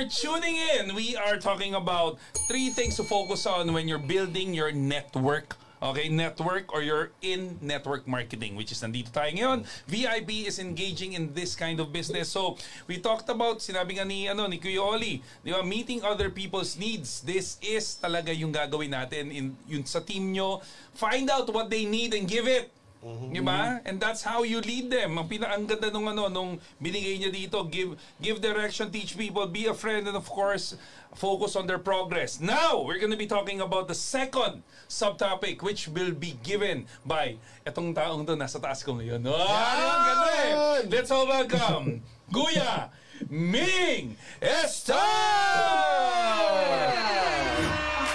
are tuning in, we are talking about three things to focus on when you're building your network. Okay, network or you're in network marketing, which is nandito tayo ngayon. VIP is engaging in this kind of business. So, we talked about, sinabi nga ni, ano, ni Kuya Oli, di ba, meeting other people's needs. This is talaga yung gagawin natin in, yun sa team nyo. Find out what they need and give it. Mm-hmm. Di ba? And that's how you lead them. Ang pina ang ganda nung ano nung binigay niya dito, give give direction, teach people, be a friend and of course, focus on their progress. Now, we're going to be talking about the second subtopic which will be given by etong taong to nasa taas ko ngayon. Oh, ang ganda eh. Let's all welcome Guya Ming Estar!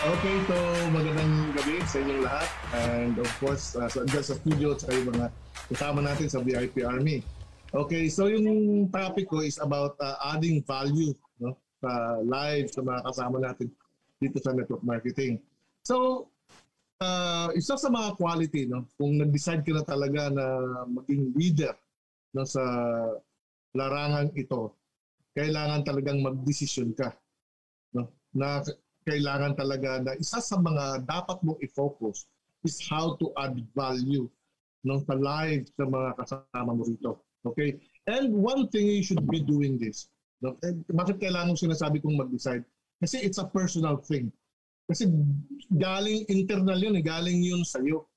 Okay, so magandang sa inyong lahat. And of course, uh, sa, sa studio at sa mga kasama natin sa VIP Army. Okay, so yung topic ko is about uh, adding value no, sa live sa mga kasama natin dito sa network marketing. So, uh, isa sa mga quality, no, kung nag-decide ka na talaga na maging leader no, sa larangan ito, kailangan talagang mag-decision ka. No, na kailangan talaga na isa sa mga dapat mong i-focus is how to add value no, sa live sa mga kasama mo rito. Okay? And one thing you should be doing this. No? And bakit kailangan sinasabi kong mag-decide? Kasi it's a personal thing. Kasi galing internal yun, eh, galing yun sa iyo.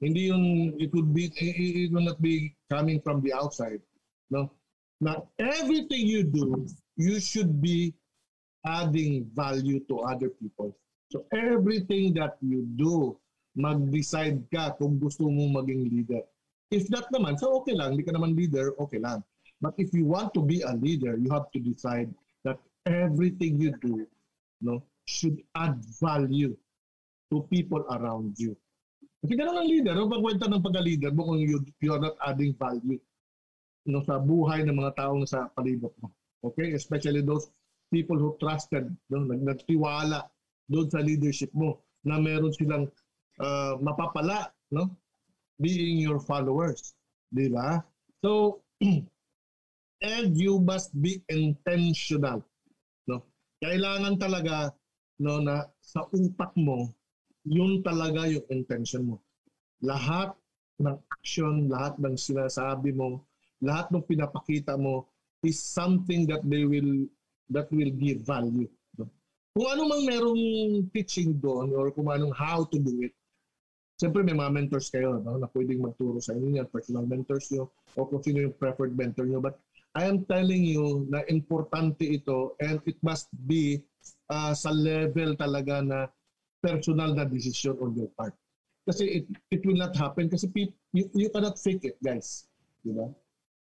Hindi yun, it would be, it will not be coming from the outside. No? Now, everything you do, you should be adding value to other people. So everything that you do, mag-decide ka kung gusto mong maging leader. If that naman, so okay lang, hindi ka naman leader, okay lang. But if you want to be a leader, you have to decide that everything you do no, should add value to people around you. Kasi ganun ang leader. Ano bang kwenta ng pagka-leader mo kung you, you are not adding value no, sa buhay ng mga taong sa palibot mo? Okay? Especially those people who trusted, no, nagtiwala doon sa leadership mo na meron silang uh, mapapala, no? Being your followers, di ba? So, and you must be intentional, no? Kailangan talaga no na sa utak mo, yun talaga yung intention mo. Lahat ng action, lahat ng sinasabi mo, lahat ng pinapakita mo is something that they will that will give value. Kung ano mang merong teaching doon or kung anong how to do it, Siyempre may mga mentors kayo no, na pwedeng magturo sa inyo yan, personal mentors nyo o kung sino yung preferred mentor nyo. But I am telling you na importante ito and it must be uh, sa level talaga na personal na decision on your part. Kasi it, it will not happen kasi you, you cannot fake it, guys. Di ba?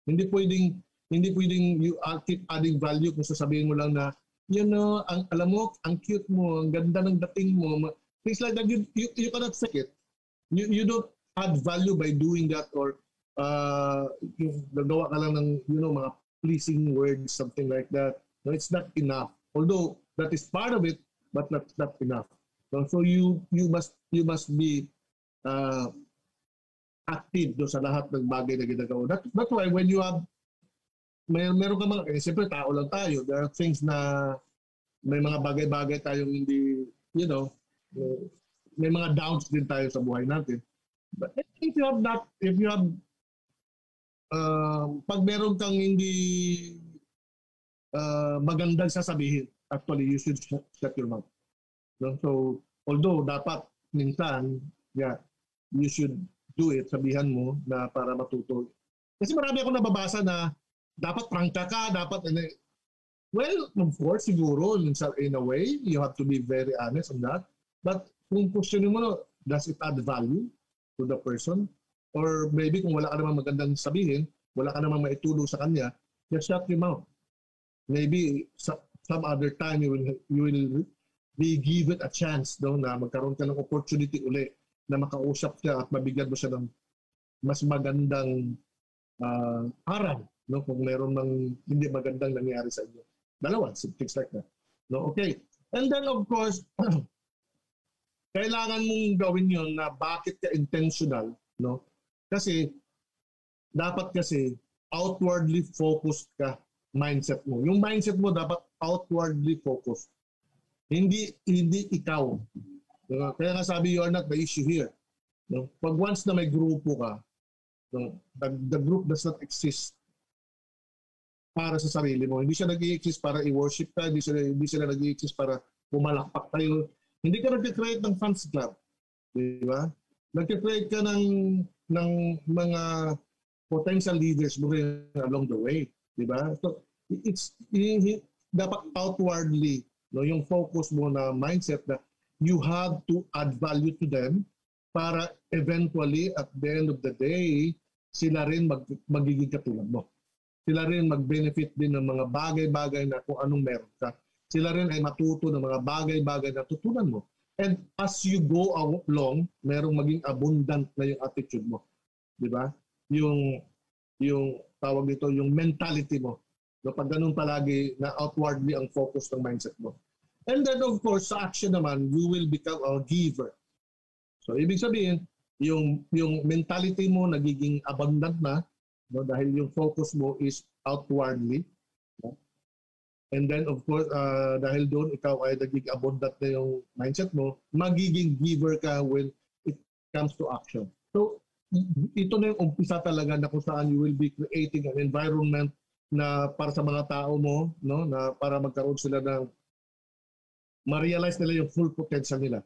Hindi pwedeng hindi pwedeng you uh, keep adding value kung sasabihin mo lang na, you know, ang, alam mo, ang cute mo, ang ganda ng dating mo. Things like that, you, you, you cannot fake it. You, you don't add value by doing that or uh, gagawa ka lang ng, you know, mga pleasing words, something like that. No, it's not enough. Although that is part of it, but not not enough. No, so you you must you must be uh, active do sa lahat ng bagay na ginagawa. That, that's why when you have may meron ka mga, eh, siyempre tao lang tayo. There are things na may mga bagay-bagay tayong hindi, you know, may mga downs din tayo sa buhay natin. But if you have not, if you have, uh, pag meron kang hindi uh, magandang sasabihin, actually, you should shut your mouth. No? So, although dapat minsan, yeah, you should do it, sabihan mo na para matuto. Kasi marami akong nababasa na dapat prangka ka, dapat Well, of course, siguro, in, a way, you have to be very honest on that. But kung question mo, does it add value to the person? Or maybe kung wala ka namang magandang sabihin, wala ka namang maitulong sa kanya, just shut him out. Maybe some other time you will, you will be given a chance no, na magkaroon ka ng opportunity uli na makausap siya at mabigyan mo siya ng mas magandang uh, aral no kung meron ng hindi magandang nangyari sa inyo dalawa things like that no okay and then of course kailangan mong gawin yon na bakit ka intentional no kasi dapat kasi outwardly focused ka mindset mo yung mindset mo dapat outwardly focused. Hindi hindi ikaw. Diba? Kaya nga sabi you are not the issue here. No? Pag once na may grupo ka, no, the, the group does not exist para sa sarili mo. Hindi siya nag-exist para i-worship ka, hindi sila, hindi sila nag-exist para pumalakpak kayo. Hindi ka nag-create ng fans club. Di ba? Nag-create ka ng, ng mga potential leaders mo rin along the way. Di ba? So, it's, dapat outwardly, no, yung focus mo na mindset na you have to add value to them para eventually at the end of the day, sila rin mag, magiging katulad mo. Sila rin mag-benefit din ng mga bagay-bagay na kung anong meron ka. Sila rin ay matuto ng mga bagay-bagay na tutunan mo. And as you go along, merong maging abundant na yung attitude mo. Di ba? Yung, yung tawag dito, yung mentality mo. No, pag ganun palagi na outwardly ang focus ng mindset mo. And then of course, sa action naman, you will become a giver. So ibig sabihin, yung yung mentality mo nagiging abundant na no dahil yung focus mo is outwardly. No? And then of course, uh, dahil doon ikaw ay nagiging abundant na yung mindset mo, magiging giver ka when it comes to action. So ito na yung umpisa talaga na kung saan you will be creating an environment na para sa mga tao mo, no, na para magkaroon sila ng ma-realize nila yung full potential nila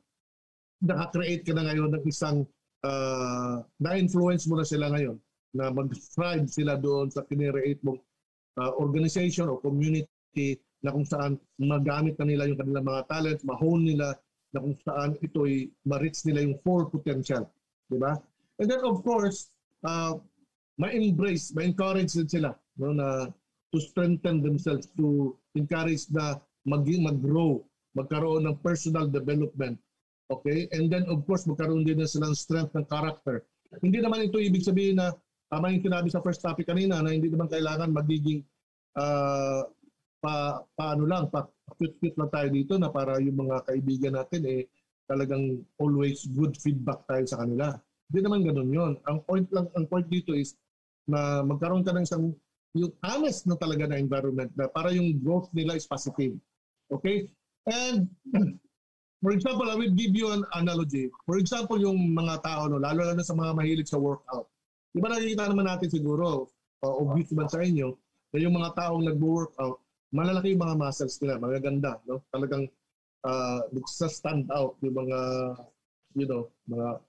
naka-create ka na ngayon ng isang uh, na-influence mo na sila ngayon na mag-thrive sila doon sa kinirate mong uh, organization o community na kung saan magamit na nila yung kanilang mga talent, mahone nila na kung saan ito'y ma-reach nila yung full potential. Di ba? And then of course, uh, ma-embrace, ma-encourage din sila no, na to strengthen themselves, to encourage na maging mag-grow, magkaroon ng personal development Okay? And then of course, magkaroon din na silang strength ng character. Hindi naman ito ibig sabihin na tama yung sinabi sa first topic kanina na hindi naman kailangan magiging uh, pa paano lang, pa cute-cute lang tayo dito na para yung mga kaibigan natin eh talagang always good feedback tayo sa kanila. Hindi naman ganoon yon. Ang point lang, ang point dito is na magkaroon ka ng isang yung honest na talaga na environment na para yung growth nila is positive. Okay? And For example, I will give you an analogy. For example, yung mga tao, no, lalo na sa mga mahilig sa workout. Di ba nakikita naman natin siguro, uh, obvious man sa inyo, na yung mga taong nag-workout, malalaki yung mga muscles nila, magaganda. No? Talagang uh, stand out yung mga, you know, mga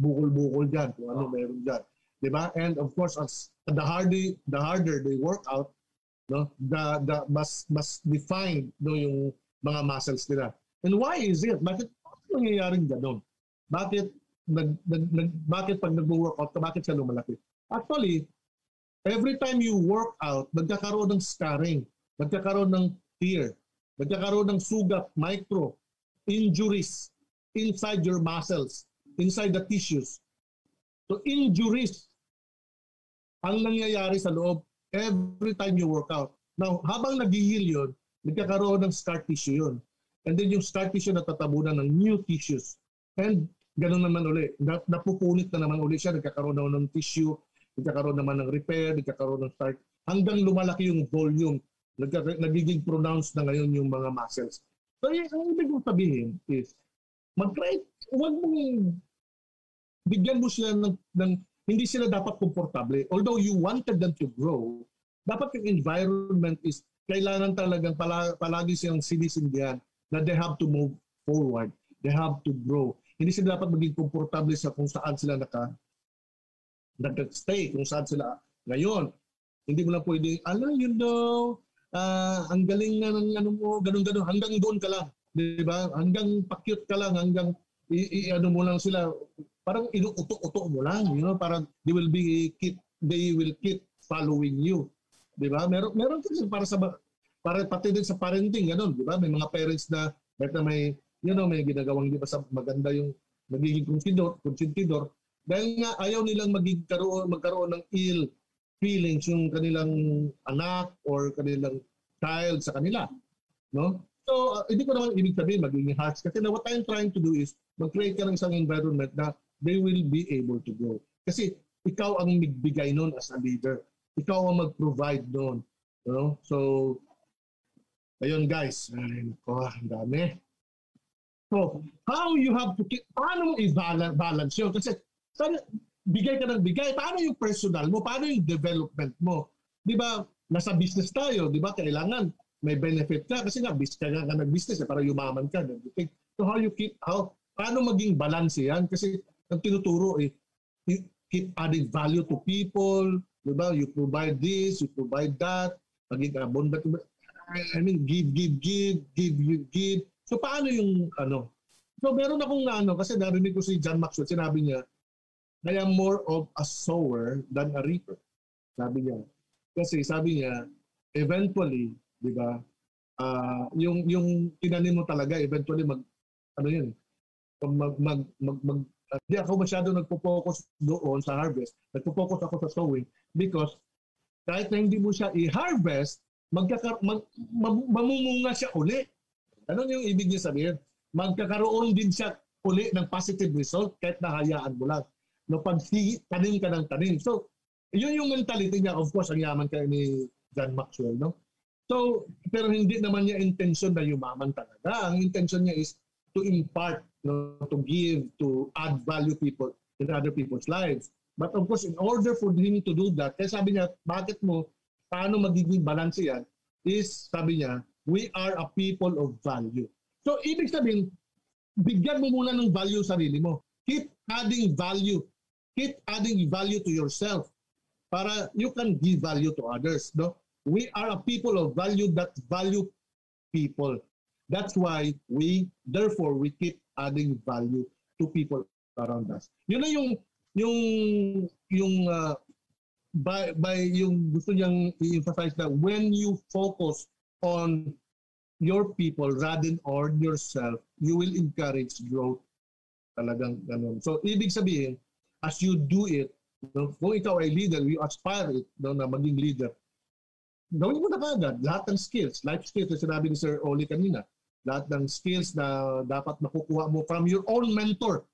bukol-bukol dyan, kung ano meron dyan. Di ba? And of course, as the harder, the harder they work out, no, the, the mas, mas defined no, yung mga muscles nila. And why is it? Bakit nangyayaring gano'n? Bakit nag, nag, nag, bakit pag nag-workout ka, bakit siya lumalaki? Actually, every time you work out, nagkakaroon ng scarring, nagkakaroon ng tear, nagkakaroon ng sugat, micro, injuries inside your muscles, inside the tissues. So injuries ang nangyayari sa loob every time you work out. Now, habang nag-heal yun, nagkakaroon ng scar tissue yun. And then yung scar tissue natatabunan ng new tissues. And ganun naman uli. Napupunit na naman uli siya. Nagkakaroon naman ng tissue. Nagkakaroon naman ng repair. Nagkakaroon ng start. Hanggang lumalaki yung volume. Nagiging pronounced na ngayon yung mga muscles. So yung ang ibig kong sabihin is, mag-try, huwag mong bigyan mo sila ng, ng hindi sila dapat komportable. Although you wanted them to grow, dapat yung environment is kailangan talagang pala, palagi silang sinisindihan na they have to move forward. They have to grow. Hindi sila dapat maging komportable sa kung saan sila naka nag-stay, kung saan sila ngayon. Hindi mo lang pwede, alam, you know, uh, ang galing na ng ano mo, ganun-ganun, hanggang doon ka lang. Di ba? Hanggang pakyut ka lang, hanggang i-ano mo lang sila. Parang inuuto-uto mo lang, you know, parang they will be keep they will keep following you. Di ba? Meron meron kasi para sa para pati din sa parenting, ganun, di ba? May mga parents na kahit na may, you know, may ginagawang di ba sa maganda yung magiging konsidor, konsentidor, dahil nga ayaw nilang magkaroon, magkaroon ng ill feelings yung kanilang anak or kanilang child sa kanila. No? So, uh, hindi ko naman ibig sabihin magiging harsh. Kasi na what I'm trying to do is mag-create ka ng isang environment na they will be able to grow. Kasi ikaw ang magbigay noon as a leader. Ikaw ang mag-provide noon. No? So, Ayun guys, ay nako, ang dami. So, how you have to keep, paano mo i-balance yun? Kasi, sana, bigay ka ng bigay. Paano yung personal mo? Paano yung development mo? Di ba, nasa business tayo, di ba? Kailangan may benefit ka kasi nga, kaya ka nag-business eh, para yumaman ka. Everything. So how you keep, how, paano maging balance yan? Kasi ang tinuturo eh, keep adding value to people, di ba? You provide this, you provide that, maging abundant. I mean, give, give, give, give, give, give. So paano yung ano? So meron akong ano, kasi narinig ko si John Maxwell, sinabi niya, I am more of a sower than a reaper. Sabi niya. Kasi sabi niya, eventually, di ba, uh, yung, yung tinanim mo talaga, eventually mag, ano yun, mag, mag, mag, mag hindi uh, ako masyado nagpo-focus doon sa harvest. Nagpo-focus ako sa sowing because kahit na hindi mo siya i-harvest, magkakar- mag, mamumunga siya uli. Ano yung ibig niya sabihin? Magkakaroon din siya uli ng positive result kahit nahayaan mo lang. No, pag tanim ka ng tanim. So, yun yung mentality niya. Of course, ang yaman kayo ni John Maxwell. No? So, pero hindi naman niya intention na yumaman talaga. Ang intention niya is to impart, no, to give, to add value people in other people's lives. But of course, in order for him to do that, kaya sabi niya, bakit mo, paano magiging balance yan, is, sabi niya, we are a people of value. So, ibig sabihin, bigyan mo muna ng value sarili mo. Keep adding value. Keep adding value to yourself para you can give value to others. No? We are a people of value that value people. That's why we, therefore, we keep adding value to people around us. Yun na yung, yung, yung, uh, by, by yung gusto niyang i-emphasize na when you focus on your people rather than on yourself, you will encourage growth. Talagang ganun. So, ibig sabihin, as you do it, no, kung ikaw ay leader, you aspire it no, na maging leader, gawin mo na kagad lahat ng skills, life skills na sinabi ni Sir Oli kanina, lahat ng skills na dapat makukuha mo from your own mentor.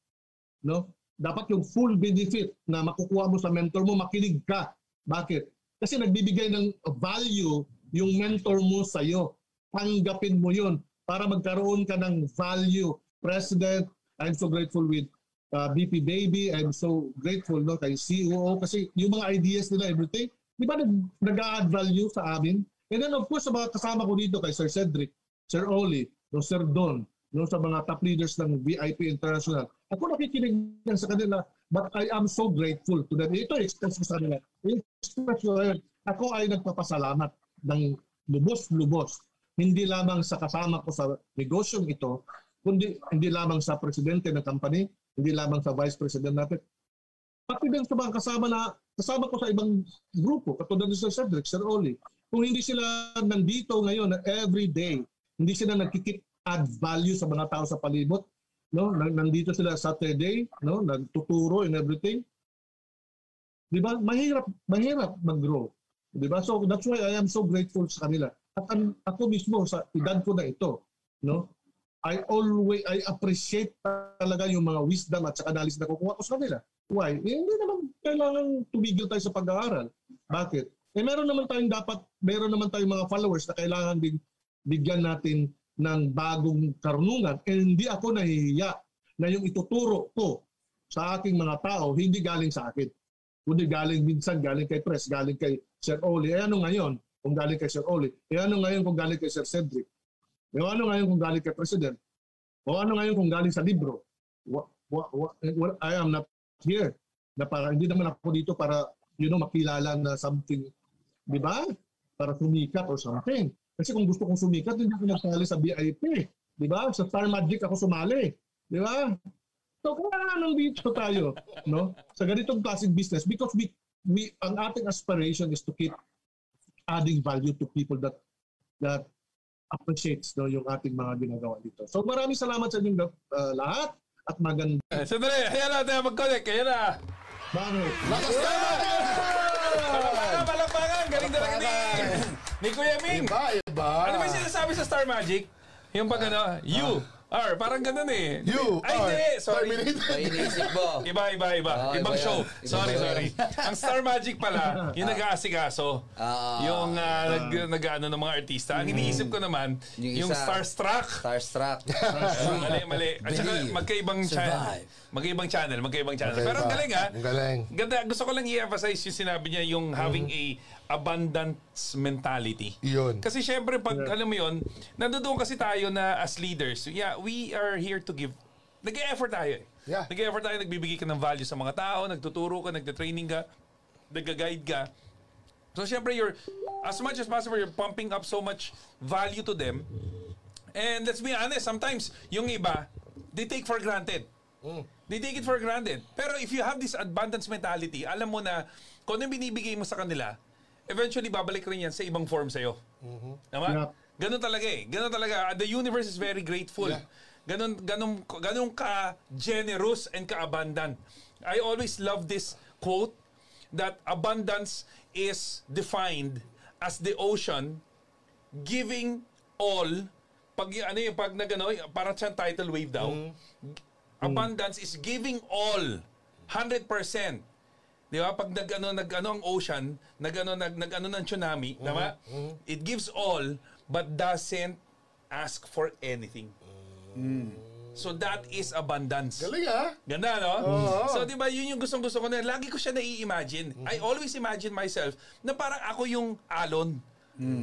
No? Dapat yung full benefit na makukuha mo sa mentor mo, makinig ka. Bakit? Kasi nagbibigay ng value yung mentor mo sa iyo. Tanggapin mo yun para magkaroon ka ng value. President, I'm so grateful with uh, BP Baby. I'm so grateful no, kay CEO kasi yung mga ideas nila, everything, di ba nag-add value sa amin? And then of course, sa mga kasama ko dito kay Sir Cedric, Sir Oli, no, Sir Don, no, sa mga top leaders ng VIP International. Ako nakikinig sa kanila, but I am so grateful to them. Ito, express ko sa kanila. Express ko, ako ay nagpapasalamat ng lubos-lubos. Hindi lamang sa kasama ko sa negosyong ito, kundi hindi lamang sa presidente ng company, hindi lamang sa vice president natin, pati din sa mga kasama na kasama ko sa ibang grupo, katulad ni Sir Cedric, Sir Oli. Kung hindi sila nandito ngayon na every day, hindi sila nagkikip add value sa mga tao sa palibot, no? Nandito sila Saturday, no? Nagtuturo and everything. 'Di ba? Mahirap, mahirap mag-grow. 'Di ba? So that's why I am so grateful sa kanila. At an, ako mismo sa edad ko na ito, no? I always I appreciate talaga yung mga wisdom at saka knowledge na kukuha ko sa kanila. Why? Eh, hindi naman kailangan tumigil tayo sa pag-aaral. Bakit? Eh meron naman tayong dapat, meron naman tayong mga followers na kailangan din bigyan natin ng bagong karunungan. Eh hindi ako nahihiya na yung ituturo ko sa aking mga tao, hindi galing sa akin. Kundi galing minsan, galing kay Press, galing kay Sir Oli. Eh ano ngayon? kung galing kay Sir Oli? E ano ngayon kung galing kay Sir Cedric? E ano ngayon kung galing kay President? O ano ngayon kung galing sa libro? What, what, what, what, I am not here. Na para, hindi naman ako dito para you know, makilala na something, di ba? Para sumikat or something. Kasi kung gusto kong sumikat, hindi ako nagsali sa BIP. Di ba? Sa Star Magic ako sumali. Di ba? So kaya nandito tayo, no? Sa ganitong klaseng business because we we ang ating aspiration is to keep adding value to people that that appreciates no, yung ating mga ginagawa dito. So maraming salamat sa inyong uh, lahat at maganda. Eh, sandali, ayan na tayo mag-connect. Ayan na. Bakit? Lakas na! Palakpakan, palakpakan. Galing talaga ni, ni Kuya Ming. Iba, iba. Ano ba yung sinasabi sa Star Magic? Yung pag ano, you, R, parang ganun eh. You Ay, are hindi. Sorry. terminated. Ay, iniisip mo. Iba, iba, iba. Ah, Ibang iba show. Iba sorry, sorry. Ang Star Magic pala, yung nag-aasikaso. Ah. yung uh, nag, nag ano, ng mga artista. Ang iniisip ko naman, yung, Yung isa. Starstruck. Starstruck. mali, mali. At saka Believe. magkaibang channel. Survive. Magkaibang channel, magkaibang channel. Pero ang galing ha. Ang galing. Ganda, gusto ko lang i-emphasize yung sinabi niya, yung having a abundance mentality. Yun. Kasi syempre, pag alam mo yun, nandoon kasi tayo na as leaders, yeah, we are here to give. Nag-e-effort tayo eh. Yeah. Nag-e-effort tayo, nagbibigay ka ng value sa mga tao, nagtuturo ka, nagte-training ka, nag-guide ka. So syempre, you're, as much as possible, you're pumping up so much value to them. And let's be honest, sometimes, yung iba, they take for granted. They take it for granted. Pero if you have this abundance mentality, alam mo na kung ano yung binibigay mo sa kanila, eventually babalik rin yan sa ibang form sa'yo. Tama? Yup. Ganun talaga eh. Ganun talaga. The universe is very grateful. Yeah. Ganun, ganun, ganun ka generous and ka-abundant. I always love this quote that abundance is defined as the ocean giving all pag ano yung pag nagano parang siyang tidal wave daw abundance is giving all 100% Di ba? Pag nag-ano, nag-ano ang ocean, nag-ano, nag, nag-ano ng tsunami, tama? It gives all, but doesn't ask for anything. So that is abundance. Galing ah. Ganda, no? Oo. So, di ba, yun yung gustong-gusto ko na, lagi ko siya nai-imagine. I always imagine myself na parang ako yung alon.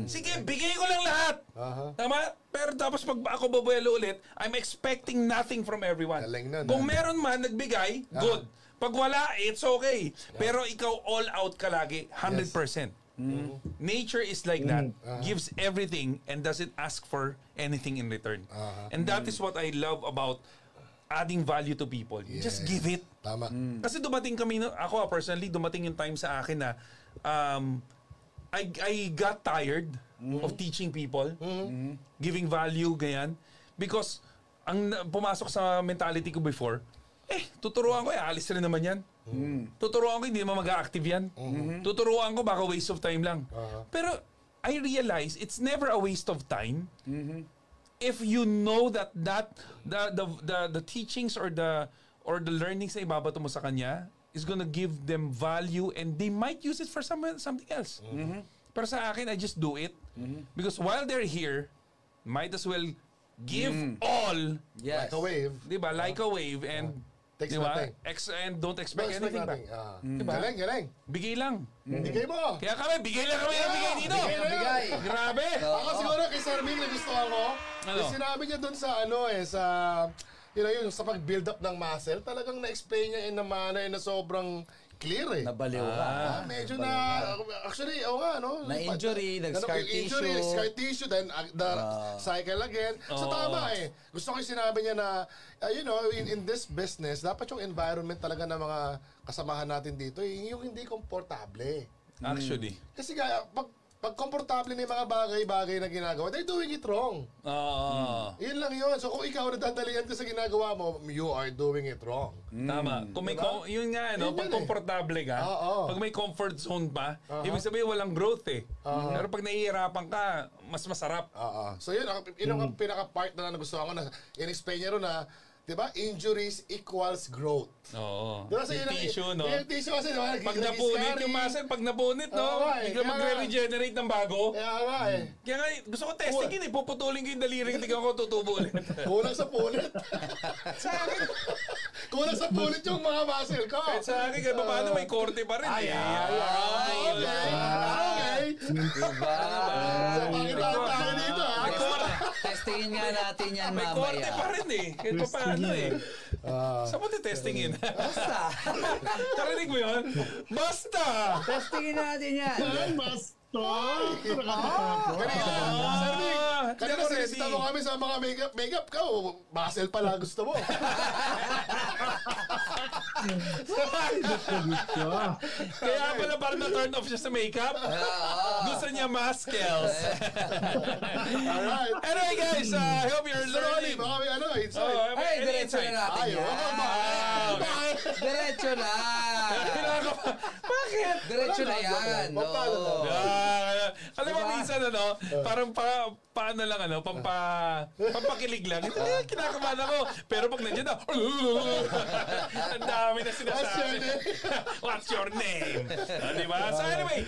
Sige, bigay ko lang lahat. Aha. Tama? Pero tapos pag ako babuelo ulit, I'm expecting nothing from everyone. Galing nun, Kung ah. meron man nagbigay, good. Pag wala, it's okay. Pero ikaw all out ka lagi, 100%. Nature is like that. Gives everything and doesn't ask for anything in return. And that is what I love about adding value to people. Just Yes. give it. Tama. Kasi dumating kami, ako ah, personally, dumating yung time sa akin na um, I, I got tired of teaching people, giving value, ganyan. Because ang pumasok sa mentality ko before, eh, tuturuan ko, eh, alis rin naman yan. Tuturuan ko, hindi naman mag-active yan. Tuturuan ko, baka waste of time lang. Pero I realize it's never a waste of time if you know that that the the the, the teachings or the or the learnings na ibabato mo sa kanya is gonna give them value and they might use it for some, something else. Pero sa akin, I just do it. Because while they're here, might as well give all, Yes. Like a wave. di ba, like a wave and Takes di ba, nothing. ex- and don't expect expect anything back. Ah. Diba? Galing, galing. Bigay lang. Bigay mo. Kaya kami, bigay lang kami ng bigay dito. Bigay lang. Bigay. Grabe. Ako siguro kay Sir Ming nagustuhan ko. Ano? Sinabi niya dun sa ano eh, sa you know, yun, sa pag-build up ng muscle, talagang na-explain niya in a manner na sobrang clear eh. Nabaliw ka. Ah, medyo na, actually, oo nga, no? Na-injury, nag-scar Injury, tissue. nag-scar tissue, then uh, the cycle again. So tama eh. Gusto ko yung sinabi niya na, uh, you know, in, in this business, dapat yung environment talaga ng mga kasamahan natin dito, eh, yung hindi komportable. Actually. Kasi kaya, pag, pag komportable na yung mga bagay-bagay na ginagawa, they're doing it wrong. Oo. Yun lang yun. So kung ikaw nadadalian ka sa ginagawa mo, you are doing it wrong. Tama. Kung may Diba? com- yun nga, no? Yun pag yun eh. komportable ka, Oo. pag may comfort zone pa, ibig sabihin walang growth eh. Pero pag nahihirapan ka, mas masarap. Oo. So yun, ang- yun ang pinaka-part na nagustuhan ko na in-explain niya ron na, di ba, injuries equals growth. Oo. Diba, so yung tissue, no? Yung tissue kasi, di ba, Pag napunit yung muscle, pag napunit, no? Oo eh. Bigla Kaya magre-regenerate ng bago. Kaya nga eh. Kaya nga, gusto ko testing yun eh. Puputulin ko yung daliri, tingnan ko tutubo ulit. Kulang sa punit. sa akin. Kulang sa punit yung mga muscle ko. Kahit sa akin, kahit paano may korte pa rin eh. Okay. Okay. Diba? Testingin nga natin yan may korte pa mamaya. rin eh. Kahit pa paano eh. Saan mo testingin? Basta. Karinig mo yun? Basta! Testingin natin yan. Basta! Ah, kanina hindi ako ready. sinisita mo kami sa mga makeup. Makeup ka o muscle pala gusto mo. Kaya pala parang na-turn off siya sa makeup. Gusto niya muscles. Alright. anyway guys, uh, I hope you're learning. baka may ano, Oh, inside. I mean, Ay, diretso insight? na natin Ay, yan. oh? Diretso na. Bakit? Diretso na yan. Paano? Oo. Ah, Alam mo, Diba? minsan ano, parang pa, paano lang ano, pampa, pampakilig lang. Ito, eh, kinakabahan ako. Pero pag nandiyan na, ang dami na sinasabi. What's your name? What's your name? Ah, di ba? So anyway,